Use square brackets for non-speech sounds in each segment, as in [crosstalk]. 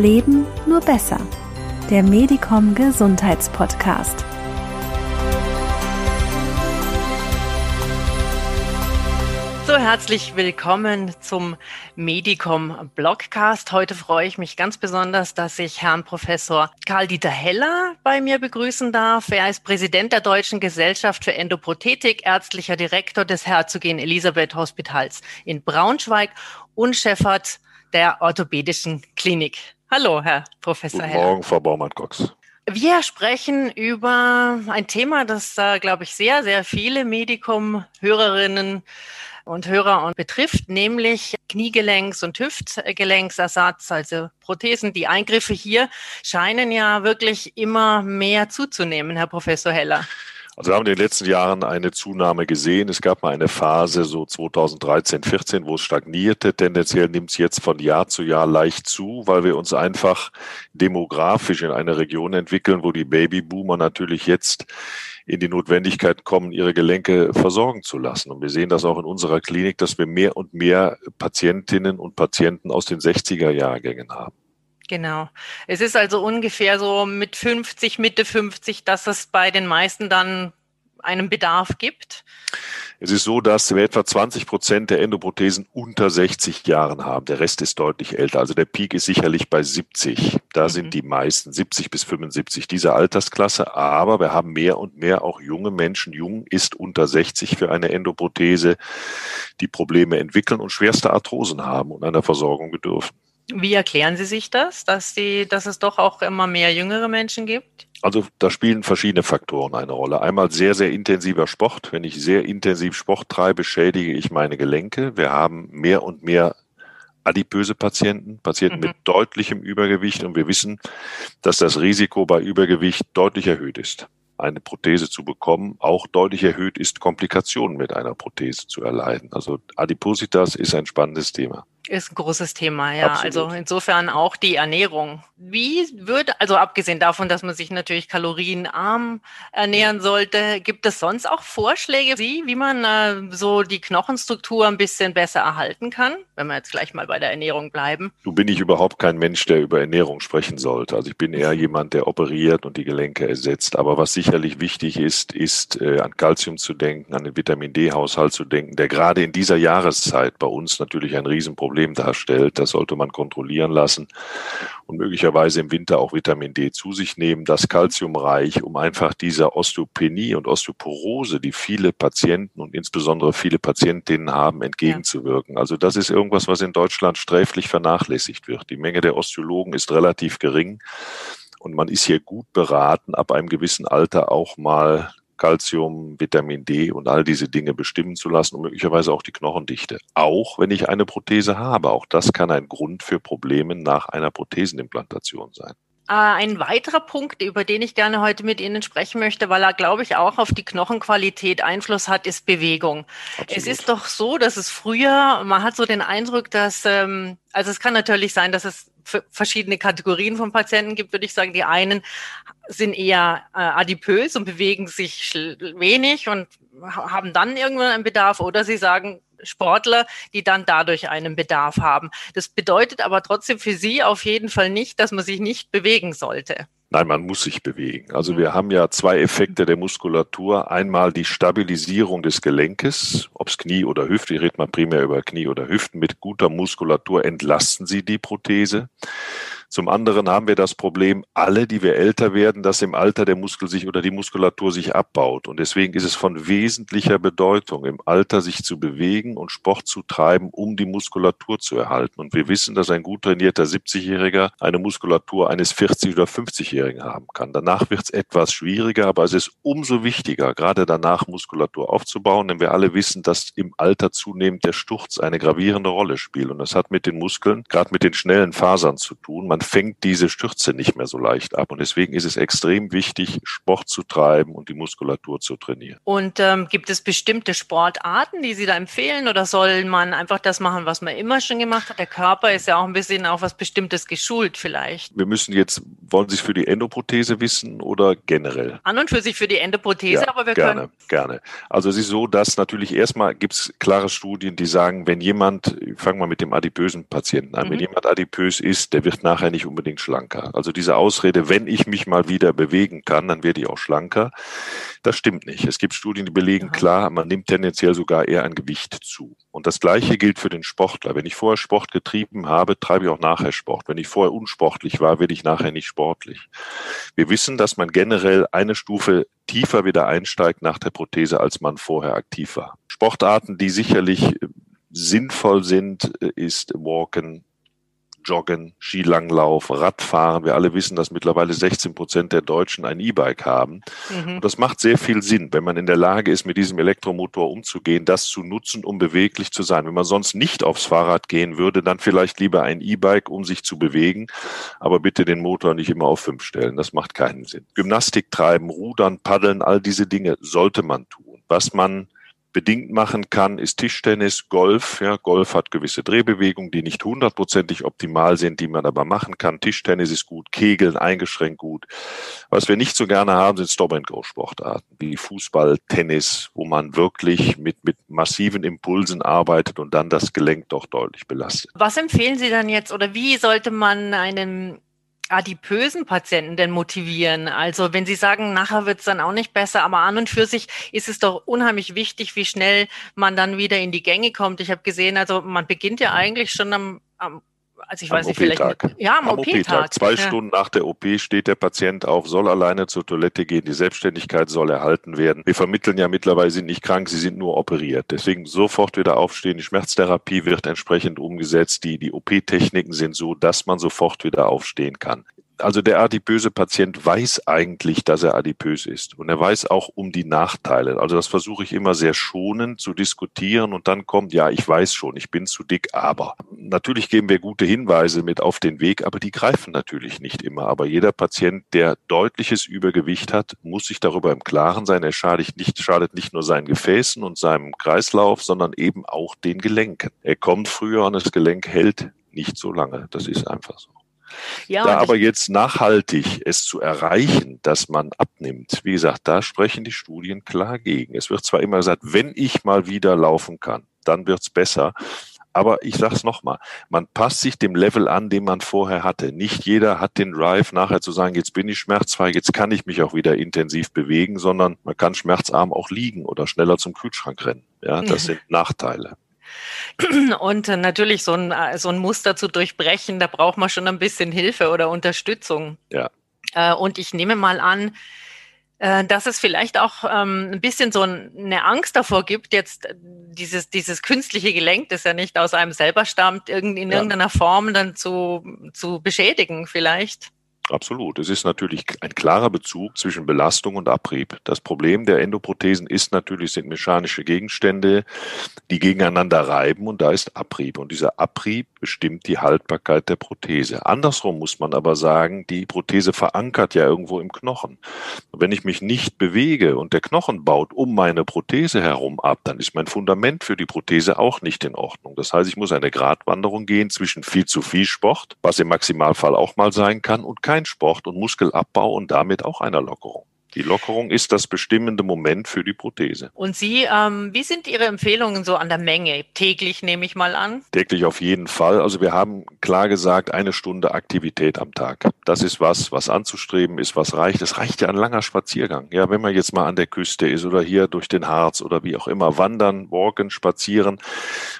Leben nur besser. Der Medicom Gesundheitspodcast. So, herzlich willkommen zum Medicom Blogcast. Heute freue ich mich ganz besonders, dass ich Herrn Professor Karl-Dieter Heller bei mir begrüßen darf. Er ist Präsident der Deutschen Gesellschaft für Endoprothetik, ärztlicher Direktor des Herzogin Elisabeth Hospitals in Braunschweig und Chefarzt der Orthopädischen Klinik. Hallo, Herr Professor Guten Heller. Morgen, Frau Baumann-Cox. Wir sprechen über ein Thema, das, äh, glaube ich, sehr, sehr viele Medikum-Hörerinnen und Hörer betrifft, nämlich Kniegelenks- und Hüftgelenksersatz, also Prothesen. Die Eingriffe hier scheinen ja wirklich immer mehr zuzunehmen, Herr Professor Heller. Also wir haben in den letzten Jahren eine Zunahme gesehen. Es gab mal eine Phase so 2013, 14, wo es stagnierte. Tendenziell nimmt es jetzt von Jahr zu Jahr leicht zu, weil wir uns einfach demografisch in eine Region entwickeln, wo die Babyboomer natürlich jetzt in die Notwendigkeit kommen, ihre Gelenke versorgen zu lassen. Und wir sehen das auch in unserer Klinik, dass wir mehr und mehr Patientinnen und Patienten aus den 60er Jahrgängen haben. Genau. Es ist also ungefähr so mit 50, Mitte 50, dass es bei den meisten dann einen Bedarf gibt. Es ist so, dass wir etwa 20 Prozent der Endoprothesen unter 60 Jahren haben. Der Rest ist deutlich älter. Also der Peak ist sicherlich bei 70. Da mhm. sind die meisten 70 bis 75 dieser Altersklasse. Aber wir haben mehr und mehr auch junge Menschen. Jung ist unter 60 für eine Endoprothese, die Probleme entwickeln und schwerste Arthrosen haben und einer Versorgung bedürfen. Wie erklären Sie sich das, dass, die, dass es doch auch immer mehr jüngere Menschen gibt? Also da spielen verschiedene Faktoren eine Rolle. Einmal sehr, sehr intensiver Sport. Wenn ich sehr intensiv Sport treibe, schädige ich meine Gelenke. Wir haben mehr und mehr adipöse Patienten, Patienten mhm. mit deutlichem Übergewicht und wir wissen, dass das Risiko bei Übergewicht deutlich erhöht ist eine Prothese zu bekommen, auch deutlich erhöht ist, Komplikationen mit einer Prothese zu erleiden. Also Adipositas ist ein spannendes Thema. Ist ein großes Thema, ja. Absolut. Also insofern auch die Ernährung. Wie würde, also abgesehen davon, dass man sich natürlich kalorienarm ernähren sollte, gibt es sonst auch Vorschläge, wie man äh, so die Knochenstruktur ein bisschen besser erhalten kann, wenn wir jetzt gleich mal bei der Ernährung bleiben? Du bin ich überhaupt kein Mensch, der über Ernährung sprechen sollte. Also ich bin eher jemand, der operiert und die Gelenke ersetzt. Aber was sicherlich wichtig ist, ist äh, an Kalzium zu denken, an den Vitamin D-Haushalt zu denken, der gerade in dieser Jahreszeit bei uns natürlich ein Riesenproblem Problem darstellt. Das sollte man kontrollieren lassen und möglicherweise im Winter auch Vitamin D zu sich nehmen, das kalziumreich, um einfach dieser Osteopenie und Osteoporose, die viele Patienten und insbesondere viele Patientinnen haben, entgegenzuwirken. Also das ist irgendwas, was in Deutschland sträflich vernachlässigt wird. Die Menge der Osteologen ist relativ gering. Und man ist hier gut beraten, ab einem gewissen Alter auch mal Calcium, Vitamin D und all diese Dinge bestimmen zu lassen und möglicherweise auch die Knochendichte. Auch wenn ich eine Prothese habe. Auch das kann ein Grund für Probleme nach einer Prothesenimplantation sein. Äh, ein weiterer Punkt, über den ich gerne heute mit Ihnen sprechen möchte, weil er, glaube ich, auch auf die Knochenqualität Einfluss hat, ist Bewegung. Absolut. Es ist doch so, dass es früher, man hat so den Eindruck, dass, ähm, also es kann natürlich sein, dass es verschiedene Kategorien von Patienten gibt, würde ich sagen. Die einen sind eher äh, adipös und bewegen sich wenig und haben dann irgendwann einen Bedarf oder sie sagen Sportler, die dann dadurch einen Bedarf haben. Das bedeutet aber trotzdem für sie auf jeden Fall nicht, dass man sich nicht bewegen sollte. Nein, man muss sich bewegen. Also wir haben ja zwei Effekte der Muskulatur. Einmal die Stabilisierung des Gelenkes, ob es Knie oder Hüfte, ich rede mal primär über Knie oder Hüften. Mit guter Muskulatur entlasten sie die Prothese. Zum anderen haben wir das Problem, alle, die wir älter werden, dass im Alter der Muskel sich oder die Muskulatur sich abbaut. Und deswegen ist es von wesentlicher Bedeutung, im Alter sich zu bewegen und Sport zu treiben, um die Muskulatur zu erhalten. Und wir wissen, dass ein gut trainierter 70-Jähriger eine Muskulatur eines 40- oder 50-Jährigen haben kann. Danach wird es etwas schwieriger, aber es ist umso wichtiger, gerade danach Muskulatur aufzubauen, denn wir alle wissen, dass im Alter zunehmend der Sturz eine gravierende Rolle spielt. Und das hat mit den Muskeln, gerade mit den schnellen Fasern zu tun. Man man fängt diese Stürze nicht mehr so leicht ab. Und deswegen ist es extrem wichtig, Sport zu treiben und die Muskulatur zu trainieren. Und ähm, gibt es bestimmte Sportarten, die Sie da empfehlen? Oder soll man einfach das machen, was man immer schon gemacht hat? Der Körper ist ja auch ein bisschen auf was Bestimmtes geschult vielleicht. Wir müssen jetzt, wollen Sie es für die Endoprothese wissen oder generell? An und für sich für die Endoprothese, ja, aber wir gerne, können. Gerne, Also es ist so, dass natürlich erstmal gibt es klare Studien, die sagen, wenn jemand, fangen wir mit dem adipösen Patienten an, mhm. wenn jemand adipös ist, der wird nachher nachher nicht unbedingt schlanker. Also diese Ausrede, wenn ich mich mal wieder bewegen kann, dann werde ich auch schlanker. Das stimmt nicht. Es gibt Studien, die belegen, klar, man nimmt tendenziell sogar eher ein Gewicht zu. Und das Gleiche gilt für den Sportler. Wenn ich vorher Sport getrieben habe, treibe ich auch nachher Sport. Wenn ich vorher unsportlich war, werde ich nachher nicht sportlich. Wir wissen, dass man generell eine Stufe tiefer wieder einsteigt nach der Prothese, als man vorher aktiv war. Sportarten, die sicherlich sinnvoll sind, ist Walken, Joggen, Skilanglauf, Radfahren. Wir alle wissen, dass mittlerweile 16 Prozent der Deutschen ein E-Bike haben. Mhm. Und das macht sehr viel Sinn, wenn man in der Lage ist, mit diesem Elektromotor umzugehen, das zu nutzen, um beweglich zu sein. Wenn man sonst nicht aufs Fahrrad gehen würde, dann vielleicht lieber ein E-Bike, um sich zu bewegen. Aber bitte den Motor nicht immer auf fünf stellen. Das macht keinen Sinn. Gymnastik treiben, Rudern, Paddeln, all diese Dinge sollte man tun. Was man bedingt machen kann, ist Tischtennis, Golf. Ja, Golf hat gewisse Drehbewegungen, die nicht hundertprozentig optimal sind, die man aber machen kann. Tischtennis ist gut, Kegeln eingeschränkt gut. Was wir nicht so gerne haben, sind Stop-and-Go-Sportarten wie Fußball, Tennis, wo man wirklich mit, mit massiven Impulsen arbeitet und dann das Gelenk doch deutlich belastet. Was empfehlen Sie dann jetzt oder wie sollte man einen adipösen Patienten denn motivieren? Also wenn Sie sagen, nachher wird es dann auch nicht besser, aber an und für sich ist es doch unheimlich wichtig, wie schnell man dann wieder in die Gänge kommt. Ich habe gesehen, also man beginnt ja eigentlich schon am, am also ich am weiß nicht, vielleicht. Ja, am, am OP-Tag. OP Zwei ja. Stunden nach der OP steht der Patient auf, soll alleine zur Toilette gehen, die Selbstständigkeit soll erhalten werden. Wir vermitteln ja mittlerweile, sie sind nicht krank, sie sind nur operiert. Deswegen sofort wieder aufstehen. Die Schmerztherapie wird entsprechend umgesetzt. Die, die OP-Techniken sind so, dass man sofort wieder aufstehen kann also der adipöse Patient weiß eigentlich, dass er adipös ist. Und er weiß auch um die Nachteile. Also das versuche ich immer sehr schonend zu diskutieren und dann kommt, ja, ich weiß schon, ich bin zu dick, aber. Natürlich geben wir gute Hinweise mit auf den Weg, aber die greifen natürlich nicht immer. Aber jeder Patient, der deutliches Übergewicht hat, muss sich darüber im Klaren sein, er schadet nicht, schadet nicht nur seinen Gefäßen und seinem Kreislauf, sondern eben auch den Gelenken. Er kommt früher und das Gelenk hält nicht so lange. Das ist einfach so. Ja, da aber jetzt nachhaltig es zu erreichen, dass man abnimmt, wie gesagt, da sprechen die Studien klar gegen. Es wird zwar immer gesagt, wenn ich mal wieder laufen kann, dann wird's besser. Aber ich sage es nochmal, man passt sich dem Level an, den man vorher hatte. Nicht jeder hat den Drive, nachher zu sagen, jetzt bin ich schmerzfrei, jetzt kann ich mich auch wieder intensiv bewegen, sondern man kann schmerzarm auch liegen oder schneller zum Kühlschrank rennen. Ja, das [laughs] sind Nachteile. Und natürlich so ein, äh, so ein Muster zu durchbrechen, da braucht man schon ein bisschen Hilfe oder Unterstützung. Ja. Äh, und ich nehme mal an, äh, dass es vielleicht auch ähm, ein bisschen so eine Angst davor gibt, jetzt dieses, dieses künstliche Gelenk, das ja nicht aus einem selber stammt, in irgendeiner Form dann zu, zu beschädigen vielleicht. Absolut. Es ist natürlich ein klarer Bezug zwischen Belastung und Abrieb. Das Problem der Endoprothesen ist natürlich, sind mechanische Gegenstände, die gegeneinander reiben und da ist Abrieb. Und dieser Abrieb bestimmt die Haltbarkeit der Prothese. Andersrum muss man aber sagen, die Prothese verankert ja irgendwo im Knochen. Wenn ich mich nicht bewege und der Knochen baut um meine Prothese herum ab, dann ist mein Fundament für die Prothese auch nicht in Ordnung. Das heißt, ich muss eine Gratwanderung gehen zwischen viel zu viel Sport, was im Maximalfall auch mal sein kann, und kein Sport und Muskelabbau und damit auch einer Lockerung. Die Lockerung ist das bestimmende Moment für die Prothese. Und Sie, ähm, wie sind Ihre Empfehlungen so an der Menge? Täglich nehme ich mal an? Täglich auf jeden Fall. Also wir haben klar gesagt, eine Stunde Aktivität am Tag. Das ist was, was anzustreben ist, was reicht. Es reicht ja ein langer Spaziergang. Ja, wenn man jetzt mal an der Küste ist oder hier durch den Harz oder wie auch immer, wandern, walken, spazieren.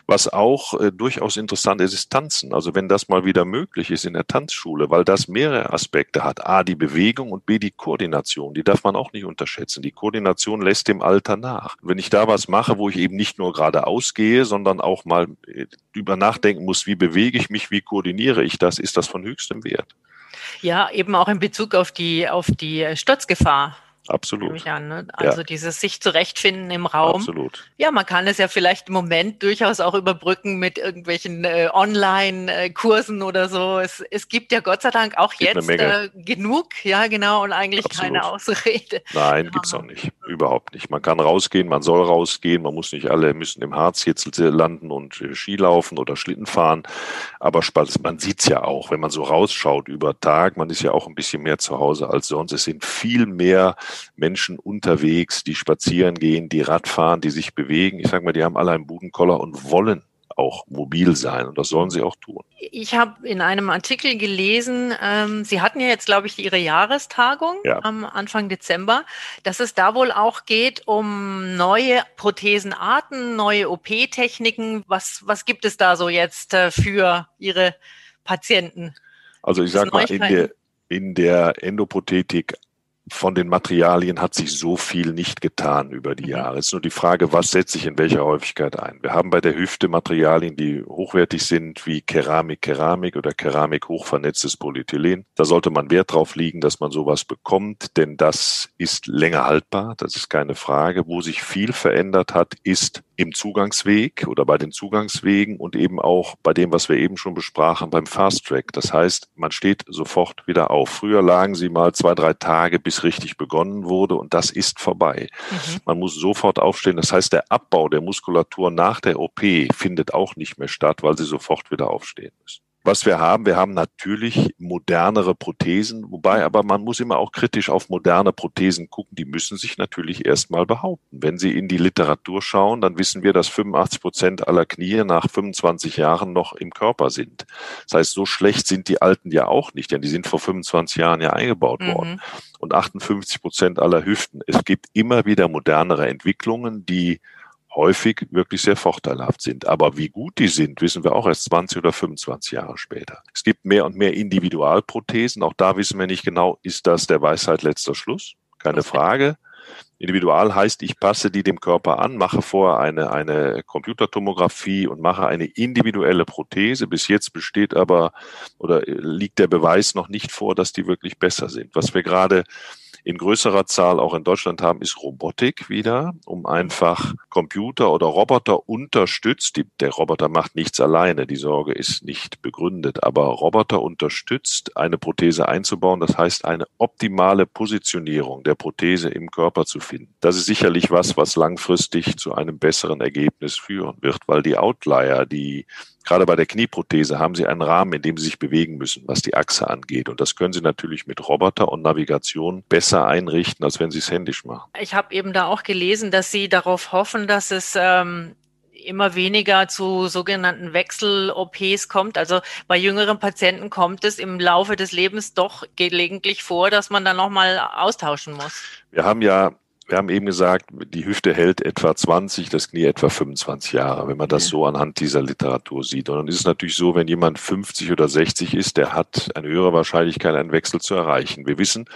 Was auch äh, durchaus interessant ist, ist tanzen. Also wenn das mal wieder möglich ist in der Tanzschule, weil das mehrere Aspekte hat. A, die Bewegung und B, die Koordination. Die darf darf man auch nicht unterschätzen. Die Koordination lässt dem Alter nach. Wenn ich da was mache, wo ich eben nicht nur geradeaus gehe, sondern auch mal äh, über nachdenken muss, wie bewege ich mich, wie koordiniere ich das, ist das von höchstem Wert. Ja, eben auch in Bezug auf die, auf die Sturzgefahr. Absolut. An, ne? Also ja. dieses sich zurechtfinden im Raum. Absolut. Ja, man kann es ja vielleicht im Moment durchaus auch überbrücken mit irgendwelchen äh, Online-Kursen oder so. Es, es gibt ja Gott sei Dank auch jetzt äh, genug, ja genau, und eigentlich Absolut. keine Ausrede. Nein, gibt's auch nicht. Überhaupt nicht. Man kann rausgehen, man soll rausgehen, man muss nicht alle müssen im Harz jetzt landen und äh, Ski laufen oder Schlitten fahren. Aber man sieht's ja auch, wenn man so rausschaut über Tag, man ist ja auch ein bisschen mehr zu Hause als sonst. Es sind viel mehr Menschen unterwegs, die spazieren gehen, die Radfahren, die sich bewegen. Ich sage mal, die haben alle einen Budenkoller und wollen auch mobil sein und das sollen sie auch tun. Ich habe in einem Artikel gelesen, ähm, Sie hatten ja jetzt, glaube ich, Ihre Jahrestagung ja. am Anfang Dezember, dass es da wohl auch geht um neue Prothesenarten, neue OP-Techniken. Was, was gibt es da so jetzt äh, für Ihre Patienten? Also ich sage mal, in der, in der Endoprothetik von den Materialien hat sich so viel nicht getan über die mhm. Jahre. Es ist nur die Frage, was setze ich in welcher Häufigkeit ein. Wir haben bei der Hüfte Materialien, die hochwertig sind, wie Keramik, Keramik oder Keramik hochvernetztes Polyethylen. Da sollte man Wert drauf liegen, dass man sowas bekommt, denn das ist länger haltbar. Das ist keine Frage. Wo sich viel verändert hat, ist im Zugangsweg oder bei den Zugangswegen und eben auch bei dem, was wir eben schon besprachen, beim Fast Track. Das heißt, man steht sofort wieder auf. Früher lagen sie mal zwei, drei Tage, bis richtig begonnen wurde und das ist vorbei. Mhm. Man muss sofort aufstehen. Das heißt, der Abbau der Muskulatur nach der OP findet auch nicht mehr statt, weil sie sofort wieder aufstehen müssen. Was wir haben, wir haben natürlich modernere Prothesen, wobei aber man muss immer auch kritisch auf moderne Prothesen gucken. Die müssen sich natürlich erstmal behaupten. Wenn Sie in die Literatur schauen, dann wissen wir, dass 85 Prozent aller Knie nach 25 Jahren noch im Körper sind. Das heißt, so schlecht sind die alten ja auch nicht, denn die sind vor 25 Jahren ja eingebaut mhm. worden. Und 58 Prozent aller Hüften. Es gibt immer wieder modernere Entwicklungen, die häufig wirklich sehr vorteilhaft sind. Aber wie gut die sind, wissen wir auch erst 20 oder 25 Jahre später. Es gibt mehr und mehr Individualprothesen. Auch da wissen wir nicht genau, ist das der Weisheit letzter Schluss? Keine Frage. Individual heißt, ich passe die dem Körper an, mache vorher eine, eine Computertomographie und mache eine individuelle Prothese. Bis jetzt besteht aber oder liegt der Beweis noch nicht vor, dass die wirklich besser sind. Was wir gerade in größerer Zahl auch in Deutschland haben, ist Robotik wieder, um einfach Computer oder Roboter unterstützt. Die, der Roboter macht nichts alleine, die Sorge ist nicht begründet, aber Roboter unterstützt, eine Prothese einzubauen. Das heißt, eine optimale Positionierung der Prothese im Körper zu finden. Das ist sicherlich was, was langfristig zu einem besseren Ergebnis führen wird, weil die Outlier, die Gerade bei der Knieprothese haben Sie einen Rahmen, in dem Sie sich bewegen müssen, was die Achse angeht. Und das können Sie natürlich mit Roboter und Navigation besser einrichten, als wenn Sie es händisch machen. Ich habe eben da auch gelesen, dass Sie darauf hoffen, dass es ähm, immer weniger zu sogenannten Wechsel-OPs kommt. Also bei jüngeren Patienten kommt es im Laufe des Lebens doch gelegentlich vor, dass man dann nochmal austauschen muss. Wir haben ja wir haben eben gesagt, die Hüfte hält etwa 20, das Knie etwa 25 Jahre, wenn man das so anhand dieser Literatur sieht. Und dann ist es natürlich so, wenn jemand 50 oder 60 ist, der hat eine höhere Wahrscheinlichkeit, einen Wechsel zu erreichen. Wir wissen,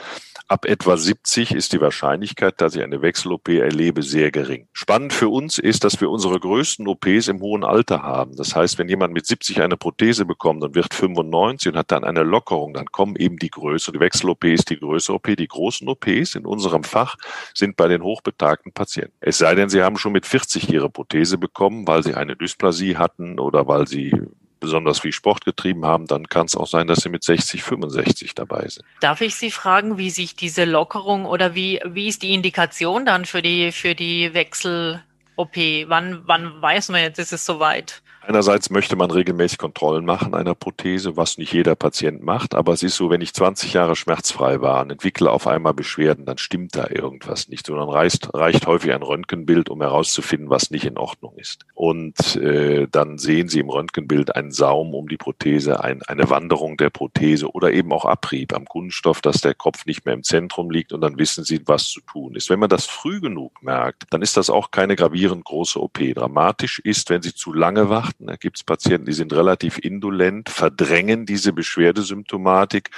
Ab etwa 70 ist die Wahrscheinlichkeit, dass ich eine Wechsel-OP erlebe, sehr gering. Spannend für uns ist, dass wir unsere größten OPs im hohen Alter haben. Das heißt, wenn jemand mit 70 eine Prothese bekommt und wird 95 und hat dann eine Lockerung, dann kommen eben die Größe. Die Wechsel-OP ist die größere OP. Die großen OPs in unserem Fach sind bei den hochbetagten Patienten. Es sei denn, sie haben schon mit 40 ihre Prothese bekommen, weil sie eine Dysplasie hatten oder weil sie besonders viel Sport getrieben haben, dann kann es auch sein, dass sie mit 60, 65 dabei sind. Darf ich Sie fragen, wie sich diese Lockerung oder wie, wie ist die Indikation dann für die, für die Wechsel-OP? Wann, wann weiß man jetzt, ist es soweit? Einerseits möchte man regelmäßig Kontrollen machen einer Prothese, was nicht jeder Patient macht, aber es ist so, wenn ich 20 Jahre schmerzfrei war und entwickle auf einmal Beschwerden, dann stimmt da irgendwas nicht, sondern reicht, reicht häufig ein Röntgenbild, um herauszufinden, was nicht in Ordnung ist. Und äh, dann sehen Sie im Röntgenbild einen Saum um die Prothese, ein, eine Wanderung der Prothese oder eben auch Abrieb am Kunststoff, dass der Kopf nicht mehr im Zentrum liegt und dann wissen Sie, was zu tun ist. Wenn man das früh genug merkt, dann ist das auch keine gravierend große OP. Dramatisch ist, wenn Sie zu lange wacht, beobachten. Da gibt es Patienten, die sind relativ indolent, verdrängen diese Beschwerdesymptomatik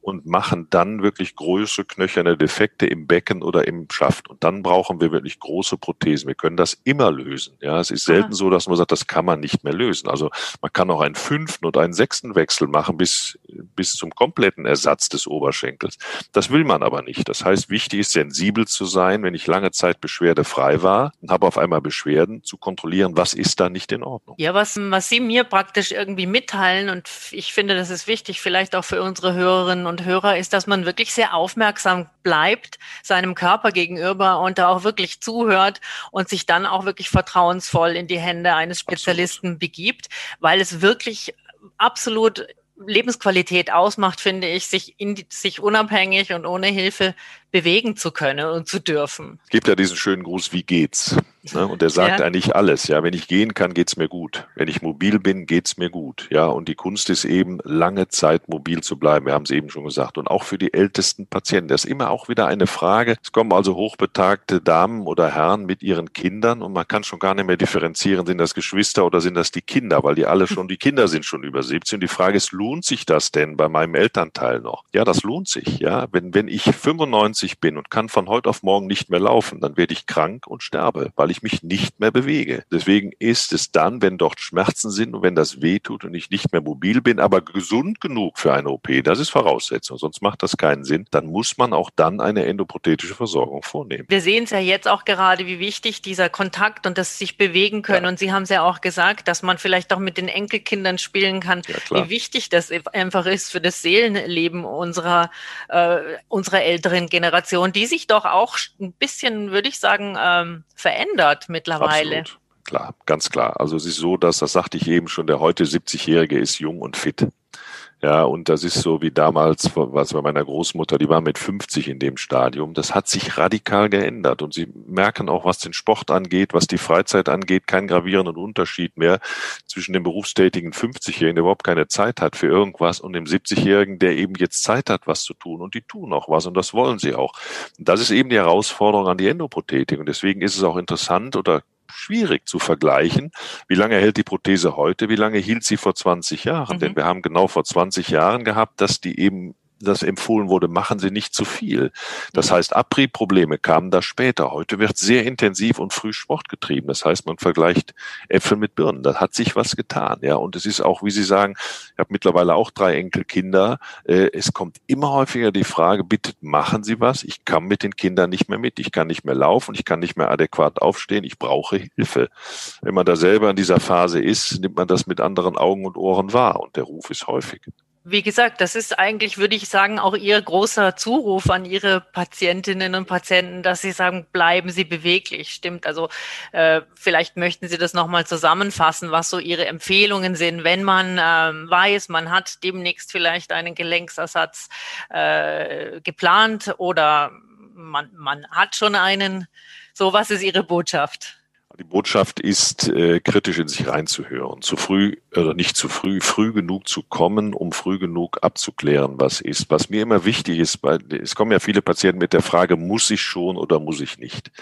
und machen dann wirklich große knöcherne Defekte im Becken oder im Schaft. Und dann brauchen wir wirklich große Prothesen. Wir können das immer lösen. Ja, es ist selten so, dass man sagt, das kann man nicht mehr lösen. Also man kann auch einen fünften und einen sechsten Wechsel machen bis, bis zum kompletten Ersatz des Oberschenkels. Das will man aber nicht. Das heißt, wichtig ist, sensibel zu sein, wenn ich lange Zeit beschwerdefrei war und habe auf einmal Beschwerden, zu kontrollieren, was ist da nicht in Ordnung. Ja, was was, Sie mir praktisch irgendwie mitteilen, und ich finde, das ist wichtig, vielleicht auch für unsere Hörerinnen und Hörer, ist, dass man wirklich sehr aufmerksam bleibt seinem Körper gegenüber und da auch wirklich zuhört und sich dann auch wirklich vertrauensvoll in die Hände eines Spezialisten absolut. begibt, weil es wirklich absolut Lebensqualität ausmacht, finde ich, sich, in, sich unabhängig und ohne Hilfe bewegen zu können und zu dürfen. Es gibt ja diesen schönen Gruß, wie geht's? Ne? Und der sagt ja. eigentlich alles. Ja, wenn ich gehen kann, geht's mir gut. Wenn ich mobil bin, geht's mir gut. Ja, und die Kunst ist eben, lange Zeit mobil zu bleiben. Wir haben es eben schon gesagt. Und auch für die ältesten Patienten. Das ist immer auch wieder eine Frage. Es kommen also hochbetagte Damen oder Herren mit ihren Kindern und man kann schon gar nicht mehr differenzieren, sind das Geschwister oder sind das die Kinder, weil die alle schon, die Kinder sind schon über 17. Und die Frage ist, lohnt sich das denn bei meinem Elternteil noch? Ja, das lohnt sich. Ja, wenn, wenn ich 95 bin und kann von heute auf morgen nicht mehr laufen, dann werde ich krank und sterbe, weil ich mich nicht mehr bewege. Deswegen ist es dann, wenn dort Schmerzen sind und wenn das weh tut und ich nicht mehr mobil bin, aber gesund genug für eine OP, das ist Voraussetzung, sonst macht das keinen Sinn, dann muss man auch dann eine endoprothetische Versorgung vornehmen. Wir sehen es ja jetzt auch gerade, wie wichtig dieser Kontakt und das sich bewegen können. Ja. Und Sie haben es ja auch gesagt, dass man vielleicht auch mit den Enkelkindern spielen kann, ja, wie wichtig das einfach ist für das Seelenleben unserer, äh, unserer älteren Generation, die sich doch auch ein bisschen, würde ich sagen, ähm, verändert mittlerweile. Absolut. Klar, ganz klar. Also es ist so, dass, das sagte ich eben schon, der heute 70-Jährige ist jung und fit. Ja, und das ist so wie damals, was bei meiner Großmutter, die war mit 50 in dem Stadium. Das hat sich radikal geändert. Und sie merken auch, was den Sport angeht, was die Freizeit angeht, keinen gravierenden Unterschied mehr zwischen dem berufstätigen 50-Jährigen, der überhaupt keine Zeit hat für irgendwas, und dem 70-Jährigen, der eben jetzt Zeit hat, was zu tun. Und die tun auch was. Und das wollen sie auch. Und das ist eben die Herausforderung an die Endoprothetik. Und deswegen ist es auch interessant oder schwierig zu vergleichen. Wie lange hält die Prothese heute? Wie lange hielt sie vor 20 Jahren? Mhm. Denn wir haben genau vor 20 Jahren gehabt, dass die eben das empfohlen wurde, machen Sie nicht zu viel. Das mhm. heißt, Abriebprobleme kamen da später. Heute wird sehr intensiv und früh Sport getrieben. Das heißt, man vergleicht Äpfel mit Birnen. Da hat sich was getan. Ja, und es ist auch, wie Sie sagen, ich habe mittlerweile auch drei Enkelkinder. Äh, es kommt immer häufiger die Frage, bitte machen Sie was. Ich kann mit den Kindern nicht mehr mit. Ich kann nicht mehr laufen. Ich kann nicht mehr adäquat aufstehen. Ich brauche Hilfe. Wenn man da selber in dieser Phase ist, nimmt man das mit anderen Augen und Ohren wahr. Und der Ruf ist häufig wie gesagt, das ist eigentlich, würde ich sagen, auch Ihr großer Zuruf an Ihre Patientinnen und Patienten, dass Sie sagen, bleiben Sie beweglich. Stimmt. Also äh, vielleicht möchten Sie das nochmal zusammenfassen, was so Ihre Empfehlungen sind, wenn man ähm, weiß, man hat demnächst vielleicht einen Gelenksersatz äh, geplant oder man, man hat schon einen. So, was ist Ihre Botschaft? Die Botschaft ist, äh, kritisch in sich reinzuhören. Zu früh oder nicht zu früh, früh genug zu kommen, um früh genug abzuklären, was ist. Was mir immer wichtig ist, weil es kommen ja viele Patienten mit der Frage, muss ich schon oder muss ich nicht?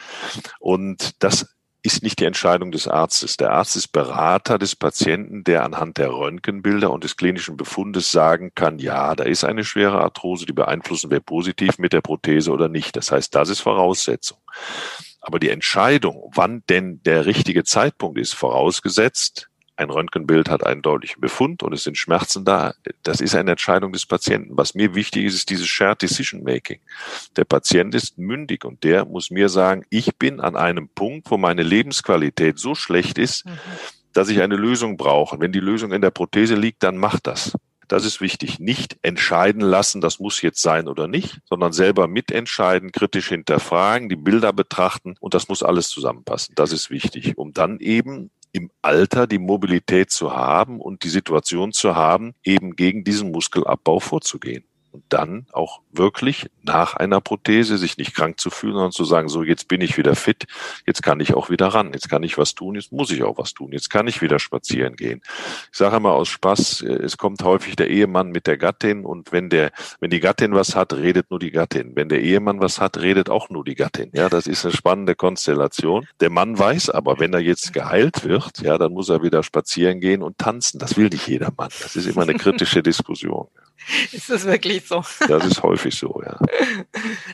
Und das ist nicht die Entscheidung des Arztes. Der Arzt ist Berater des Patienten, der anhand der Röntgenbilder und des klinischen Befundes sagen kann, ja, da ist eine schwere Arthrose, die beeinflussen wir positiv mit der Prothese oder nicht. Das heißt, das ist Voraussetzung. Aber die Entscheidung, wann denn der richtige Zeitpunkt ist, vorausgesetzt, ein Röntgenbild hat einen deutlichen Befund und es sind Schmerzen da. Das ist eine Entscheidung des Patienten. Was mir wichtig ist, ist dieses Shared Decision Making. Der Patient ist mündig und der muss mir sagen, ich bin an einem Punkt, wo meine Lebensqualität so schlecht ist, mhm. dass ich eine Lösung brauche. Wenn die Lösung in der Prothese liegt, dann macht das. Das ist wichtig. Nicht entscheiden lassen, das muss jetzt sein oder nicht, sondern selber mitentscheiden, kritisch hinterfragen, die Bilder betrachten und das muss alles zusammenpassen. Das ist wichtig, um dann eben im Alter die Mobilität zu haben und die Situation zu haben, eben gegen diesen Muskelabbau vorzugehen und dann auch wirklich nach einer Prothese sich nicht krank zu fühlen, sondern zu sagen, so jetzt bin ich wieder fit, jetzt kann ich auch wieder ran, jetzt kann ich was tun, jetzt muss ich auch was tun, jetzt kann ich wieder spazieren gehen. Ich sage immer aus Spaß, äh, es kommt häufig der Ehemann mit der Gattin und wenn der, wenn die Gattin was hat, redet nur die Gattin. Wenn der Ehemann was hat, redet auch nur die Gattin. Ja, das ist eine spannende Konstellation. Der Mann weiß aber, wenn er jetzt geheilt wird, ja, dann muss er wieder spazieren gehen und tanzen. Das will nicht jeder Mann. Das ist immer eine kritische Diskussion. [laughs] Ist das wirklich so? Das ist häufig so, ja.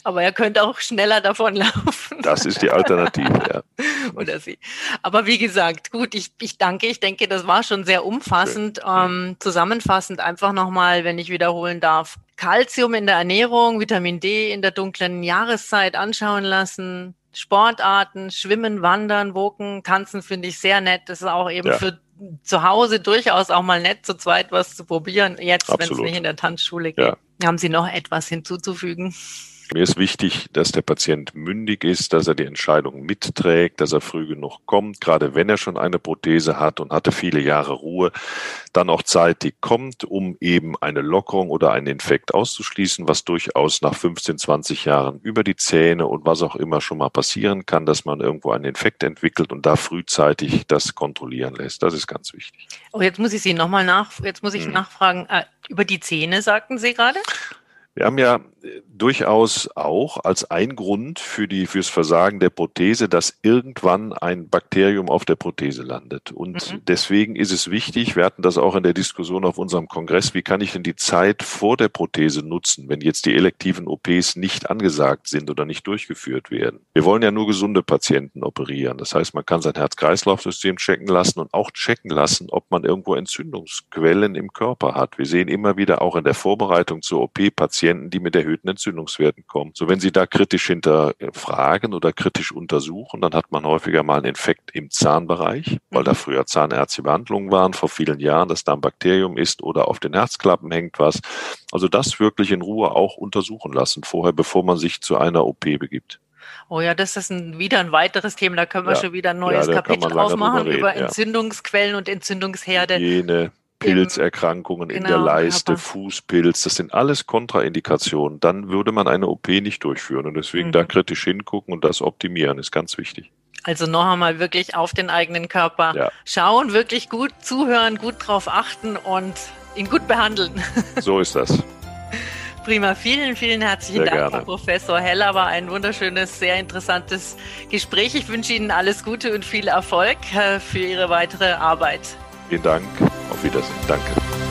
Aber er könnte auch schneller davonlaufen. Das ist die Alternative, ja. [laughs] Oder sie. Aber wie gesagt, gut, ich, ich danke. Ich denke, das war schon sehr umfassend. Ähm, zusammenfassend einfach nochmal, wenn ich wiederholen darf. Calcium in der Ernährung, Vitamin D in der dunklen Jahreszeit anschauen lassen, Sportarten, Schwimmen, Wandern, Woken, Tanzen finde ich sehr nett. Das ist auch eben ja. für zu Hause durchaus auch mal nett, zu zweit was zu probieren. Jetzt, wenn es nicht in der Tanzschule geht. Ja. Haben Sie noch etwas hinzuzufügen? Mir ist wichtig, dass der Patient mündig ist, dass er die Entscheidung mitträgt, dass er früh genug kommt, gerade wenn er schon eine Prothese hat und hatte viele Jahre Ruhe, dann auch zeitig kommt, um eben eine Lockerung oder einen Infekt auszuschließen, was durchaus nach 15, 20 Jahren über die Zähne und was auch immer schon mal passieren kann, dass man irgendwo einen Infekt entwickelt und da frühzeitig das kontrollieren lässt. Das ist ganz wichtig. Oh, jetzt muss ich Sie nochmal nach, jetzt muss ich hm. nachfragen, äh, über die Zähne sagten Sie gerade? Wir haben ja durchaus auch als ein Grund für die, fürs Versagen der Prothese, dass irgendwann ein Bakterium auf der Prothese landet. Und mhm. deswegen ist es wichtig, wir hatten das auch in der Diskussion auf unserem Kongress, wie kann ich denn die Zeit vor der Prothese nutzen, wenn jetzt die elektiven OPs nicht angesagt sind oder nicht durchgeführt werden? Wir wollen ja nur gesunde Patienten operieren. Das heißt, man kann sein Herz-Kreislauf-System checken lassen und auch checken lassen, ob man irgendwo Entzündungsquellen im Körper hat. Wir sehen immer wieder auch in der Vorbereitung zur OP Patienten, die mit erhöhten Entzündungswerten kommen. So, wenn Sie da kritisch hinterfragen oder kritisch untersuchen, dann hat man häufiger mal einen Infekt im Zahnbereich, weil da mhm. früher zahnärztliche Behandlungen waren, vor vielen Jahren, dass da ein Bakterium ist oder auf den Herzklappen hängt was. Also das wirklich in Ruhe auch untersuchen lassen vorher, bevor man sich zu einer OP begibt. Oh ja, das ist ein, wieder ein weiteres Thema. Da können wir ja. schon wieder ein neues ja, Kapitel aufmachen über Entzündungsquellen ja. und Entzündungsherde. Hygiene, Pilzerkrankungen genau, in der Leiste, aber. Fußpilz, das sind alles Kontraindikationen. Dann würde man eine OP nicht durchführen. Und deswegen mhm. da kritisch hingucken und das optimieren ist ganz wichtig. Also noch einmal wirklich auf den eigenen Körper ja. schauen, wirklich gut zuhören, gut drauf achten und ihn gut behandeln. So ist das. Prima, vielen, vielen herzlichen sehr Dank, Herr Professor Heller. War ein wunderschönes, sehr interessantes Gespräch. Ich wünsche Ihnen alles Gute und viel Erfolg für Ihre weitere Arbeit. Vielen Dank. Auf Wiedersehen. Danke.